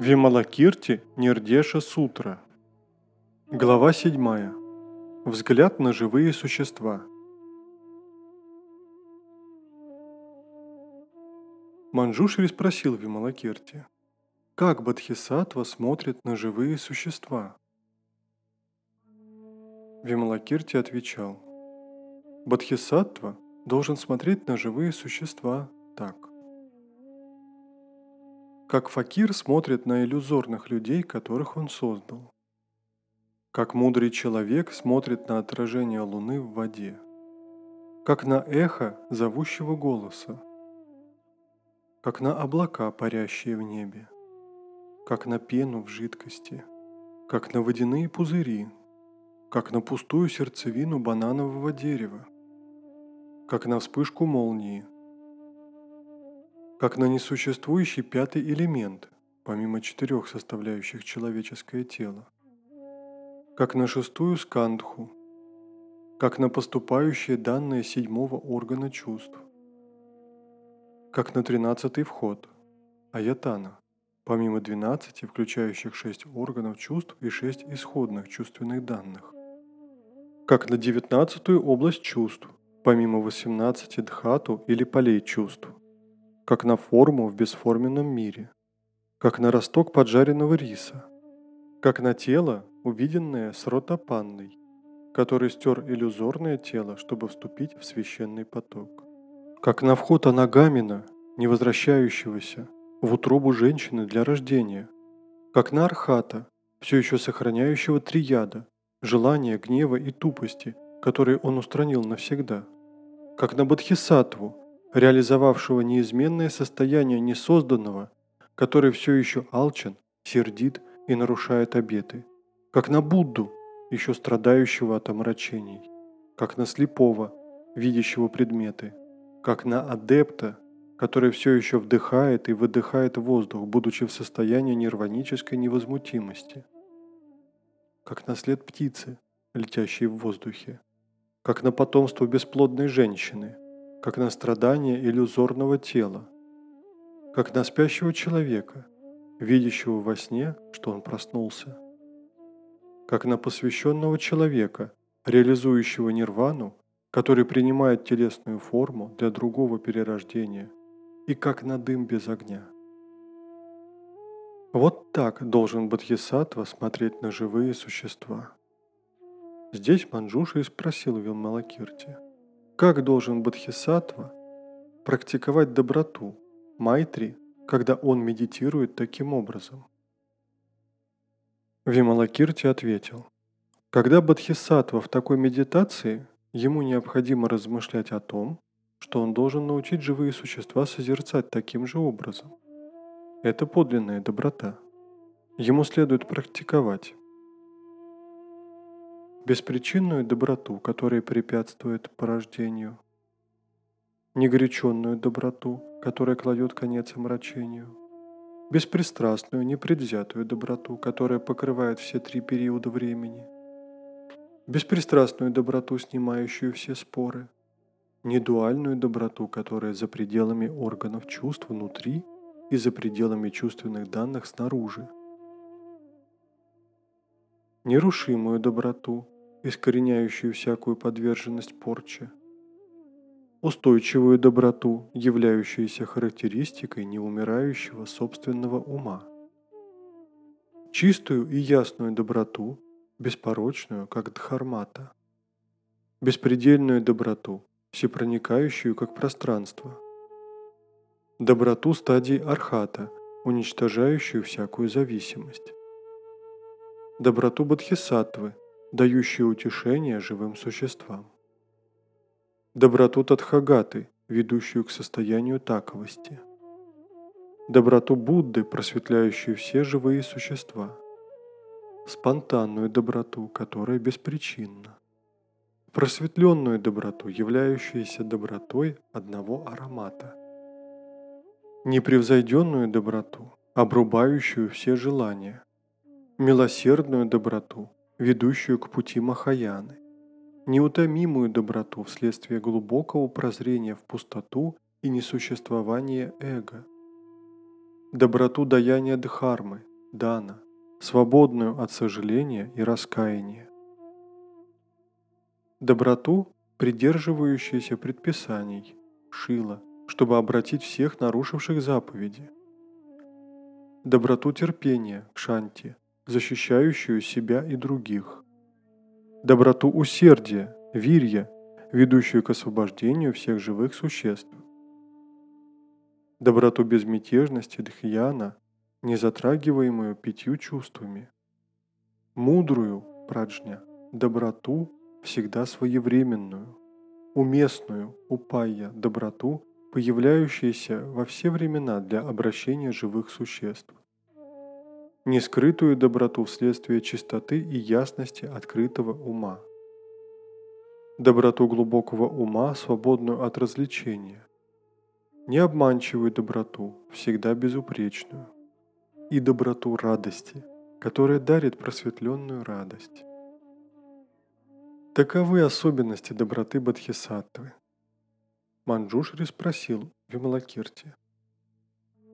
Вималакирти Нирдеша Сутра. Глава 7. Взгляд на живые существа. Манджушри спросил Вималакирти, как Бадхисатва смотрит на живые существа? Вималакирти отвечал, Бадхисатва должен смотреть на живые существа так как факир смотрит на иллюзорных людей, которых он создал. Как мудрый человек смотрит на отражение луны в воде. Как на эхо зовущего голоса. Как на облака, парящие в небе. Как на пену в жидкости. Как на водяные пузыри. Как на пустую сердцевину бананового дерева. Как на вспышку молнии – как на несуществующий пятый элемент, помимо четырех составляющих человеческое тело, как на шестую скандху, как на поступающие данные седьмого органа чувств, как на тринадцатый вход, аятана, помимо двенадцати, включающих шесть органов чувств и шесть исходных чувственных данных, как на девятнадцатую область чувств, помимо восемнадцати дхату или полей чувств, как на форму в бесформенном мире, как на росток поджаренного риса, как на тело, увиденное с ротопанной, который стер иллюзорное тело, чтобы вступить в священный поток, как на вход Анагамина, не возвращающегося, в утробу женщины для рождения, как на Архата, все еще сохраняющего три яда, желания, гнева и тупости, которые он устранил навсегда, как на Бодхисаттву, реализовавшего неизменное состояние несозданного, который все еще алчен, сердит и нарушает обеты, как на Будду, еще страдающего от омрачений, как на слепого, видящего предметы, как на адепта, который все еще вдыхает и выдыхает воздух, будучи в состоянии нирванической невозмутимости, как на след птицы, летящей в воздухе, как на потомство бесплодной женщины – как на страдание иллюзорного тела, как на спящего человека, видящего во сне, что он проснулся, как на посвященного человека, реализующего нирвану, который принимает телесную форму для другого перерождения, и как на дым без огня. Вот так должен Бодхисаттва смотреть на живые существа. Здесь Манджуша и спросил Вилмалакирти – как должен Бодхисаттва практиковать доброту, майтри, когда он медитирует таким образом? Вималакирти ответил, когда Бодхисаттва в такой медитации, ему необходимо размышлять о том, что он должен научить живые существа созерцать таким же образом. Это подлинная доброта. Ему следует практиковать беспричинную доброту, которая препятствует порождению, негоряченную доброту, которая кладет конец омрачению, беспристрастную, непредвзятую доброту, которая покрывает все три периода времени, беспристрастную доброту, снимающую все споры, недуальную доброту, которая за пределами органов чувств внутри и за пределами чувственных данных снаружи, нерушимую доброту, искореняющую всякую подверженность порче, устойчивую доброту, являющуюся характеристикой неумирающего собственного ума, чистую и ясную доброту, беспорочную, как дхармата, беспредельную доброту, всепроникающую, как пространство, доброту стадии архата, уничтожающую всякую зависимость, доброту бодхисаттвы, дающую утешение живым существам. Доброту Тадхагаты, ведущую к состоянию таковости. Доброту Будды, просветляющую все живые существа. Спонтанную доброту, которая беспричинна. Просветленную доброту, являющуюся добротой одного аромата. Непревзойденную доброту, обрубающую все желания. Милосердную доброту, ведущую к пути Махаяны, неутомимую доброту вследствие глубокого прозрения в пустоту и несуществование эго, доброту даяния Дхармы, Дана, свободную от сожаления и раскаяния. Доброту, придерживающуюся предписаний, Шила, чтобы обратить всех нарушивших заповеди. Доброту терпения, Кшанти, защищающую себя и других. Доброту усердия, Вирья, ведущую к освобождению всех живых существ. Доброту безмятежности Дхьяна, не затрагиваемую пятью чувствами. Мудрую, праджня, доброту, всегда своевременную, уместную, упайя, доброту, появляющуюся во все времена для обращения живых существ. Нескрытую доброту вследствие чистоты и ясности открытого ума. Доброту глубокого ума, свободную от развлечения. Необманчивую доброту, всегда безупречную и доброту радости, которая дарит просветленную радость. Таковы особенности доброты Бодхисаттвы. Манджушри спросил Вималакирти,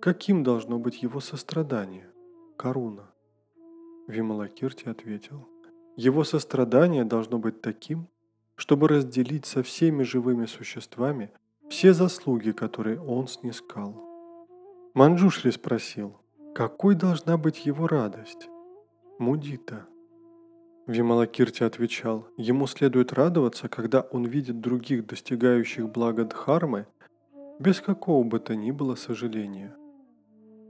каким должно быть его сострадание, Каруна? Вималакирти ответил, его сострадание должно быть таким, чтобы разделить со всеми живыми существами все заслуги, которые он снискал. Манджушри спросил, какой должна быть его радость? Мудита. Вималакирти отвечал, ему следует радоваться, когда он видит других достигающих блага Дхармы, без какого бы то ни было сожаления.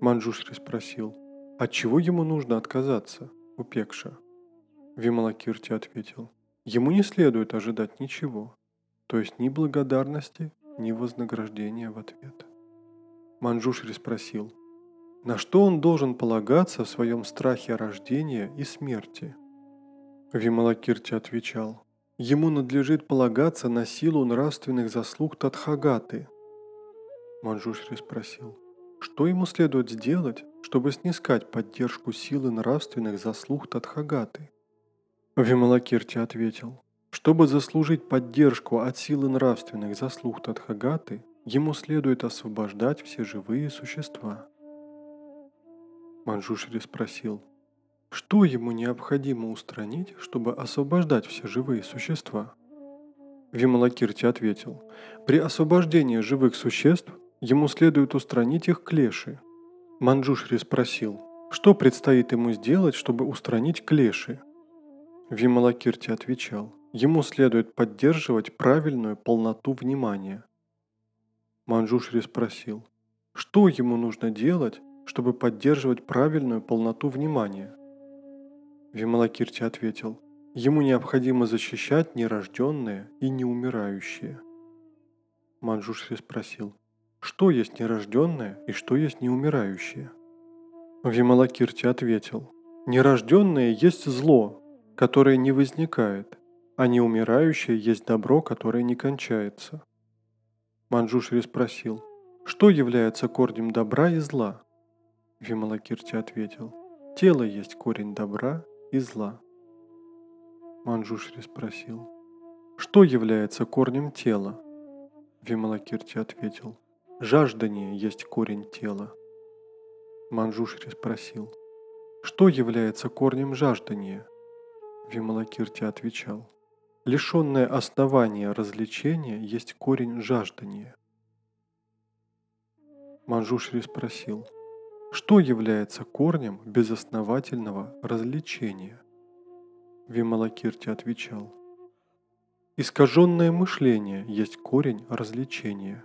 Манджушри спросил, от чего ему нужно отказаться, Упекша? Вималакирти ответил, ему не следует ожидать ничего, то есть ни благодарности, ни вознаграждения в ответ. Манджушри спросил, на что он должен полагаться в своем страхе рождения и смерти? Вималакирти отвечал, ему надлежит полагаться на силу нравственных заслуг Тадхагаты. Манджушри спросил, что ему следует сделать, чтобы снискать поддержку силы нравственных заслуг Тадхагаты? Вималакирти ответил, чтобы заслужить поддержку от силы нравственных заслуг Тадхагаты, ему следует освобождать все живые существа. Манджушри спросил, что ему необходимо устранить, чтобы освобождать все живые существа? Вималакирти ответил, при освобождении живых существ ему следует устранить их клеши. Манджушри спросил, что предстоит ему сделать, чтобы устранить клеши? Вималакирти отвечал, ему следует поддерживать правильную полноту внимания. Манджушри спросил, что ему нужно делать, чтобы поддерживать правильную полноту внимания. Вималакирти ответил, ему необходимо защищать нерожденные и неумирающие. Манджушри спросил, что есть нерожденное и что есть неумирающее? Вималакирти ответил, нерожденное есть зло, которое не возникает, а неумирающее есть добро, которое не кончается. Манджушри спросил, что является корнем добра и зла? Вималакирти ответил, тело есть корень добра и зла. Манджушри спросил, что является корнем тела? Вималакирти ответил, жаждание есть корень тела. Манджушри спросил, что является корнем жаждания? Вималакирти отвечал, лишенное основания развлечения есть корень жаждания. Манджушри спросил, что является корнем безосновательного развлечения? Вималакирти отвечал. Искаженное мышление есть корень развлечения.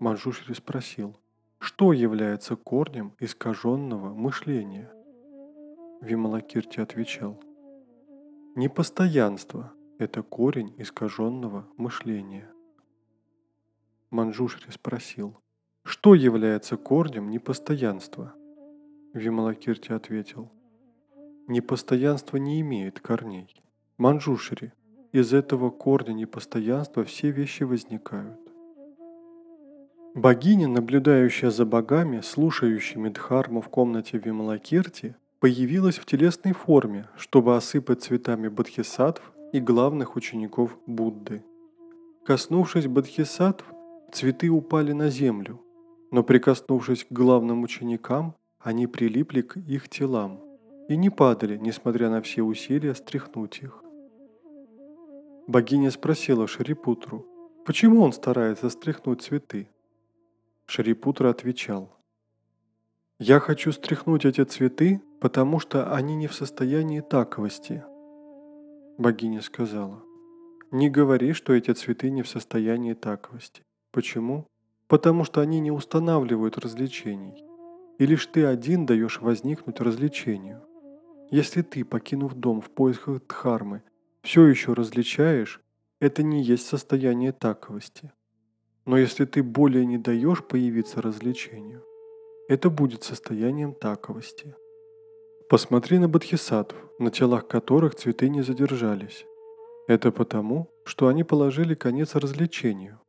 Манджушри спросил, что является корнем искаженного мышления? Вималакирти отвечал. Непостоянство – это корень искаженного мышления. Манджушри спросил, что является корнем непостоянства? Вималакирти ответил. Непостоянство не имеет корней. Манджушри, из этого корня непостоянства все вещи возникают. Богиня, наблюдающая за богами, слушающими Дхарму в комнате Вималакирти, появилась в телесной форме, чтобы осыпать цветами бодхисаттв и главных учеников Будды. Коснувшись бодхисаттв, цветы упали на землю, но прикоснувшись к главным ученикам, они прилипли к их телам и не падали, несмотря на все усилия стряхнуть их. Богиня спросила Шарипутру, почему он старается стряхнуть цветы. Шарипутра отвечал, «Я хочу стряхнуть эти цветы, потому что они не в состоянии таковости». Богиня сказала, «Не говори, что эти цветы не в состоянии таковости. Почему? Потому что они не устанавливают развлечений, и лишь ты один даешь возникнуть развлечению. Если ты, покинув дом в поисках Дхармы, все еще различаешь, это не есть состояние таковости. Но если ты более не даешь появиться развлечению, это будет состоянием таковости. Посмотри на бодхисаттв, на телах которых цветы не задержались. Это потому, что они положили конец развлечению.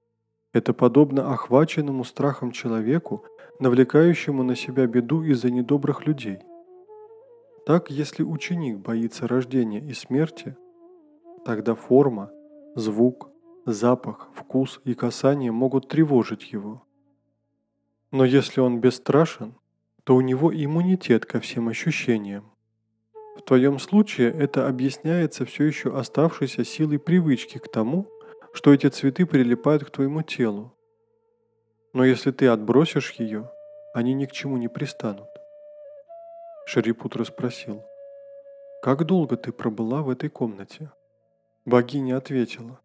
Это подобно охваченному страхом человеку, навлекающему на себя беду из-за недобрых людей. Так, если ученик боится рождения и смерти, Тогда форма, звук, запах, вкус и касание могут тревожить его. Но если он бесстрашен, то у него иммунитет ко всем ощущениям. В твоем случае это объясняется все еще оставшейся силой привычки к тому, что эти цветы прилипают к твоему телу. Но если ты отбросишь ее, они ни к чему не пристанут. Шарипутра спросил, «Как долго ты пробыла в этой комнате?» Богиня ответила,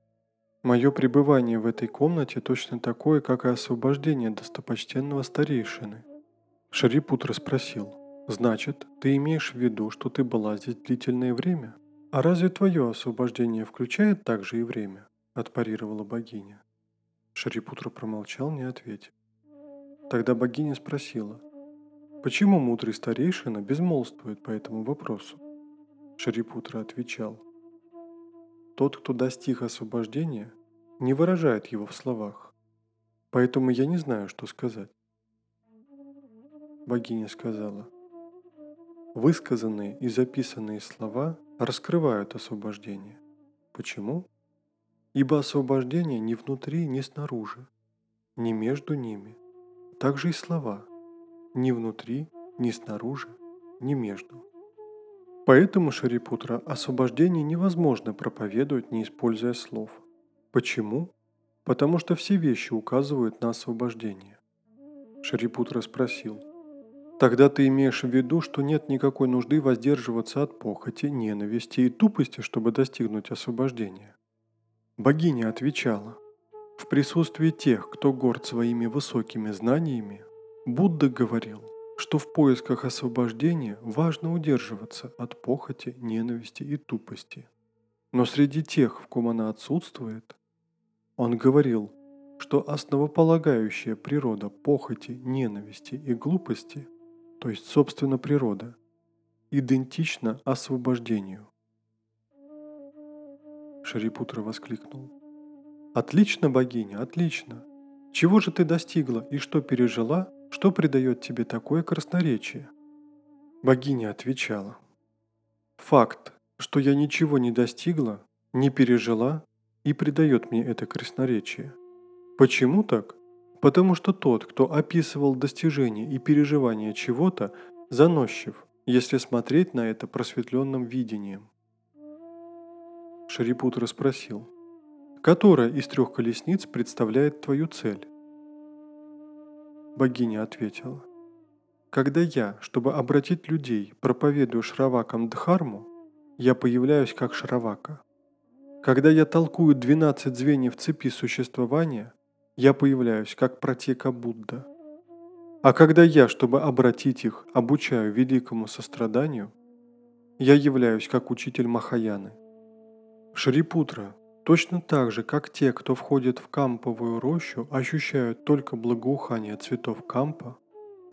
«Мое пребывание в этой комнате точно такое, как и освобождение достопочтенного старейшины». Шарипутра спросил, «Значит, ты имеешь в виду, что ты была здесь длительное время? А разве твое освобождение включает также и время?» – отпарировала богиня. Шарипутра промолчал, не ответив. Тогда богиня спросила, «Почему мудрый старейшина безмолвствует по этому вопросу?» Шарипутра отвечал – тот, кто достиг освобождения, не выражает его в словах. Поэтому я не знаю, что сказать. Богиня сказала, высказанные и записанные слова раскрывают освобождение. Почему? Ибо освобождение не внутри, не снаружи, не между ними. Также и слова ни внутри, ни снаружи, ни между. Поэтому, Шарипутра, освобождение невозможно проповедовать, не используя слов. Почему? Потому что все вещи указывают на освобождение. Шарипутра спросил, «Тогда ты имеешь в виду, что нет никакой нужды воздерживаться от похоти, ненависти и тупости, чтобы достигнуть освобождения?» Богиня отвечала, «В присутствии тех, кто горд своими высокими знаниями, Будда говорил, что в поисках освобождения важно удерживаться от похоти, ненависти и тупости. Но среди тех, в ком она отсутствует, он говорил, что основополагающая природа похоти, ненависти и глупости, то есть собственно природа, идентична освобождению. Шарипутра воскликнул. «Отлично, богиня, отлично! Чего же ты достигла и что пережила, что придает тебе такое красноречие?» Богиня отвечала. «Факт, что я ничего не достигла, не пережила и придает мне это красноречие. Почему так? Потому что тот, кто описывал достижения и переживания чего-то, заносчив, если смотреть на это просветленным видением. Шарипутра спросил, «Которая из трех колесниц представляет твою цель?» Богиня ответила. Когда я, чтобы обратить людей, проповедую Шравакам Дхарму, я появляюсь как Шравака. Когда я толкую 12 звеньев цепи существования, я появляюсь как Протека Будда. А когда я, чтобы обратить их, обучаю великому состраданию, я являюсь как учитель Махаяны. Шрипутра, Точно так же, как те, кто входит в камповую рощу, ощущают только благоухание цветов кампа,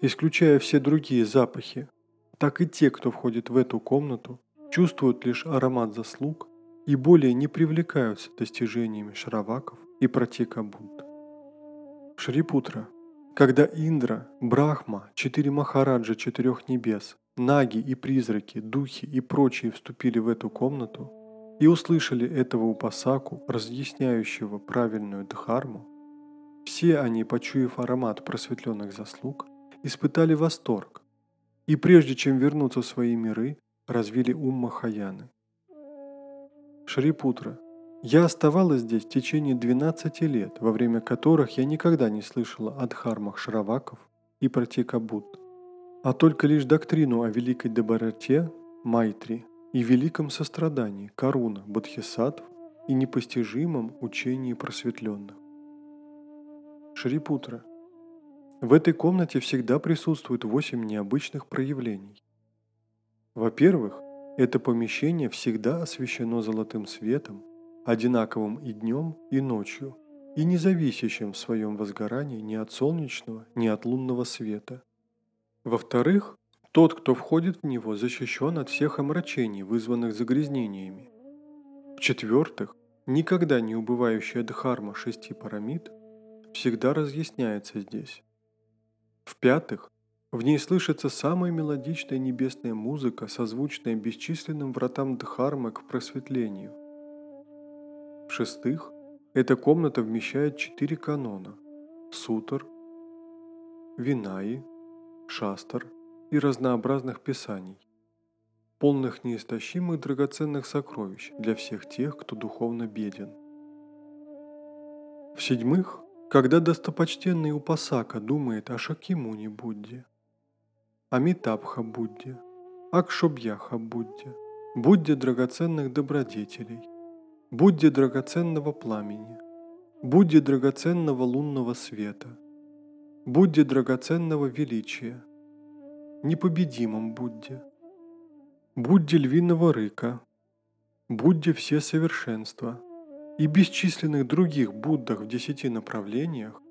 исключая все другие запахи, так и те, кто входит в эту комнату, чувствуют лишь аромат заслуг и более не привлекаются достижениями шраваков и протека Будд. Шрипутра. Когда Индра, Брахма, четыре Махараджа четырех небес, наги и призраки, духи и прочие вступили в эту комнату, и услышали этого упасаку, разъясняющего правильную дхарму, все они, почуяв аромат просветленных заслуг, испытали восторг, и прежде чем вернуться в свои миры, развили ум Махаяны. Шрипутра, я оставалась здесь в течение 12 лет, во время которых я никогда не слышала о дхармах Шраваков и Пратикабут, а только лишь доктрину о великой доброте, Майтри, и великом сострадании, Каруна, Бодхисаттв и непостижимом учении просветленных. Шрипутра. В этой комнате всегда присутствует восемь необычных проявлений. Во-первых, это помещение всегда освещено золотым светом, одинаковым и днем, и ночью, и не зависящим в своем возгорании ни от солнечного, ни от лунного света. Во-вторых, тот, кто входит в него, защищен от всех омрачений, вызванных загрязнениями. В-четвертых, никогда не убывающая дхарма шести парамид всегда разъясняется здесь. В-пятых, в ней слышится самая мелодичная небесная музыка, созвучная бесчисленным вратам Дхармы к просветлению. В-шестых, эта комната вмещает четыре канона – сутр, винаи, шастр и разнообразных писаний, полных неистощимых драгоценных сокровищ для всех тех, кто духовно беден. В-седьмых, когда достопочтенный Упасака думает о Шакимуни Будде, Амитабха Будде, Акшобьяха Будде, Будде драгоценных добродетелей, Будде драгоценного пламени, Будде драгоценного лунного света, Будде драгоценного величия, непобедимом Будде, Будде львиного рыка, Будде все совершенства и бесчисленных других Буддах в десяти направлениях,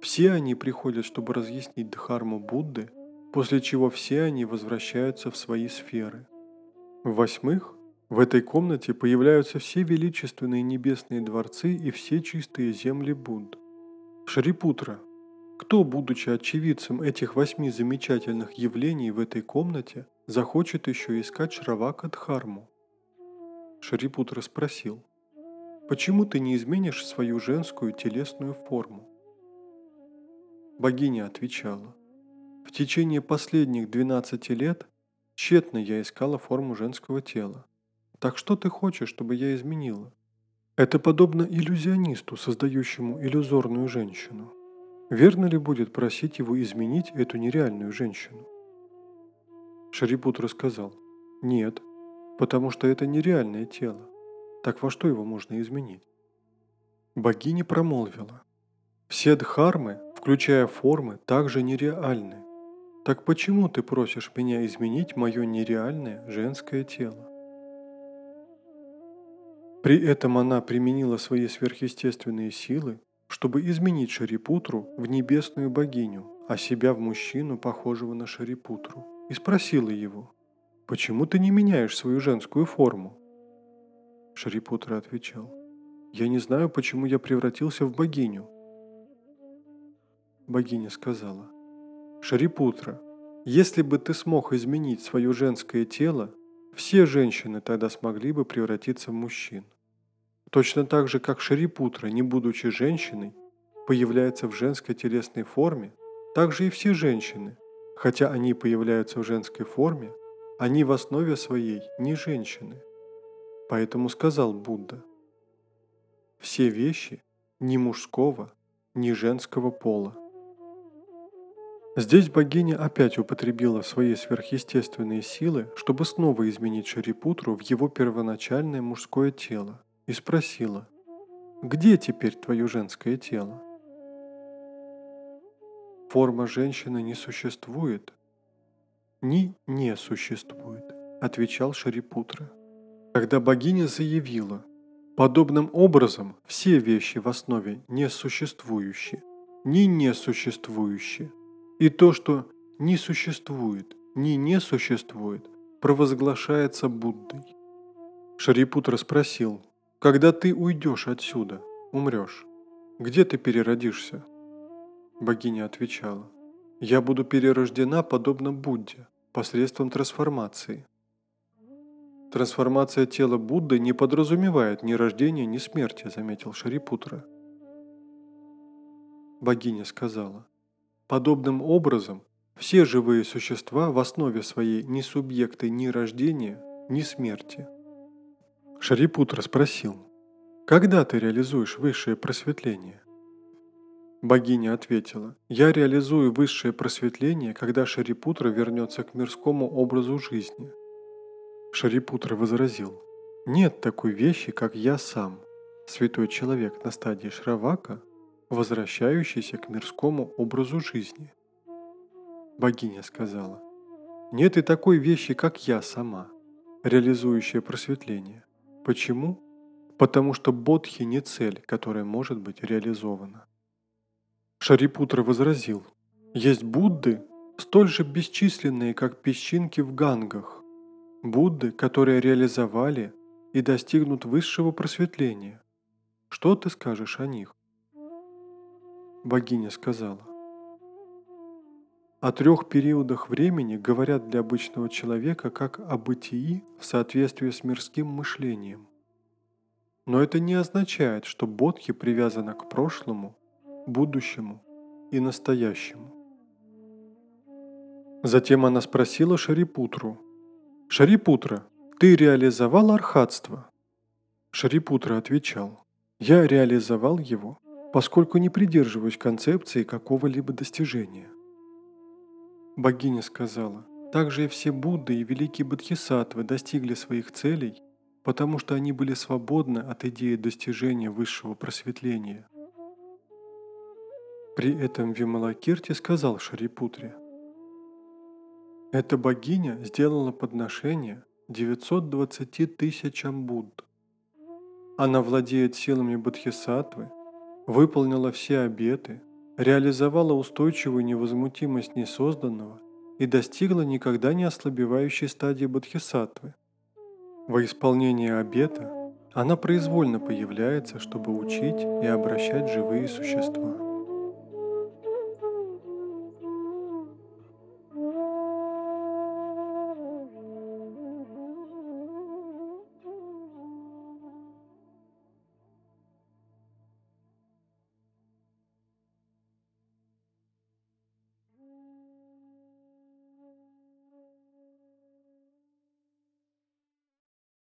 все они приходят, чтобы разъяснить Дхарму Будды, после чего все они возвращаются в свои сферы. В-восьмых, в этой комнате появляются все величественные небесные дворцы и все чистые земли Будд. Шрипутра – кто, будучи очевидцем этих восьми замечательных явлений в этой комнате, захочет еще искать Шравака Дхарму? Шарипутра спросил, «Почему ты не изменишь свою женскую телесную форму?» Богиня отвечала, «В течение последних 12 лет тщетно я искала форму женского тела. Так что ты хочешь, чтобы я изменила?» Это подобно иллюзионисту, создающему иллюзорную женщину. Верно ли будет просить его изменить эту нереальную женщину? Шарипут рассказал, нет, потому что это нереальное тело. Так во что его можно изменить? Богиня промолвила, все дхармы, включая формы, также нереальны. Так почему ты просишь меня изменить мое нереальное женское тело? При этом она применила свои сверхъестественные силы чтобы изменить Шарипутру в небесную богиню, а себя в мужчину, похожего на Шарипутру, и спросила его, «Почему ты не меняешь свою женскую форму?» Шарипутра отвечал, «Я не знаю, почему я превратился в богиню». Богиня сказала, «Шарипутра, если бы ты смог изменить свое женское тело, все женщины тогда смогли бы превратиться в мужчин. Точно так же, как Шарипутра, не будучи женщиной, появляется в женской телесной форме, так же и все женщины, хотя они появляются в женской форме, они в основе своей не женщины. Поэтому сказал Будда, все вещи ни мужского, ни женского пола. Здесь богиня опять употребила свои сверхъестественные силы, чтобы снова изменить Шарипутру в его первоначальное мужское тело – и спросила, «Где теперь твое женское тело?» Форма женщины не существует. Ни не существует, отвечал Шарипутра. Когда богиня заявила, подобным образом все вещи в основе несуществующие, ни несуществующие, и то, что не существует, ни не существует, провозглашается Буддой. Шарипутра спросил, когда ты уйдешь отсюда, умрешь, где ты переродишься? Богиня отвечала, я буду перерождена подобно Будде, посредством трансформации. Трансформация тела Будды не подразумевает ни рождения, ни смерти, заметил Шарипутра. Богиня сказала, подобным образом все живые существа в основе своей не субъекты ни рождения, ни смерти. Шарипутра спросил, «Когда ты реализуешь высшее просветление?» Богиня ответила, «Я реализую высшее просветление, когда Шарипутра вернется к мирскому образу жизни». Шарипутра возразил, «Нет такой вещи, как я сам, святой человек на стадии Шравака, возвращающийся к мирскому образу жизни». Богиня сказала, «Нет и такой вещи, как я сама, реализующая просветление. Почему? Потому что бодхи не цель, которая может быть реализована. Шарипутра возразил, есть Будды, столь же бесчисленные, как песчинки в гангах. Будды, которые реализовали и достигнут высшего просветления. Что ты скажешь о них? Богиня сказала, о трех периодах времени говорят для обычного человека как о бытии в соответствии с мирским мышлением. Но это не означает, что Бодхи привязана к прошлому будущему и настоящему. Затем она спросила Шарипутру. «Шарипутра, ты реализовал архатство?» Шарипутра отвечал. «Я реализовал его, поскольку не придерживаюсь концепции какого-либо достижения». Богиня сказала, «Также и все Будды и великие Бодхисаттвы достигли своих целей, потому что они были свободны от идеи достижения высшего просветления. При этом Вималакирти сказал Шарипутре, «Эта богиня сделала подношение 920 тысячам Будд. Она владеет силами Бодхисаттвы, выполнила все обеты, реализовала устойчивую невозмутимость несозданного и достигла никогда не ослабевающей стадии Бодхисаттвы. Во исполнение обета она произвольно появляется, чтобы учить и обращать живые существа.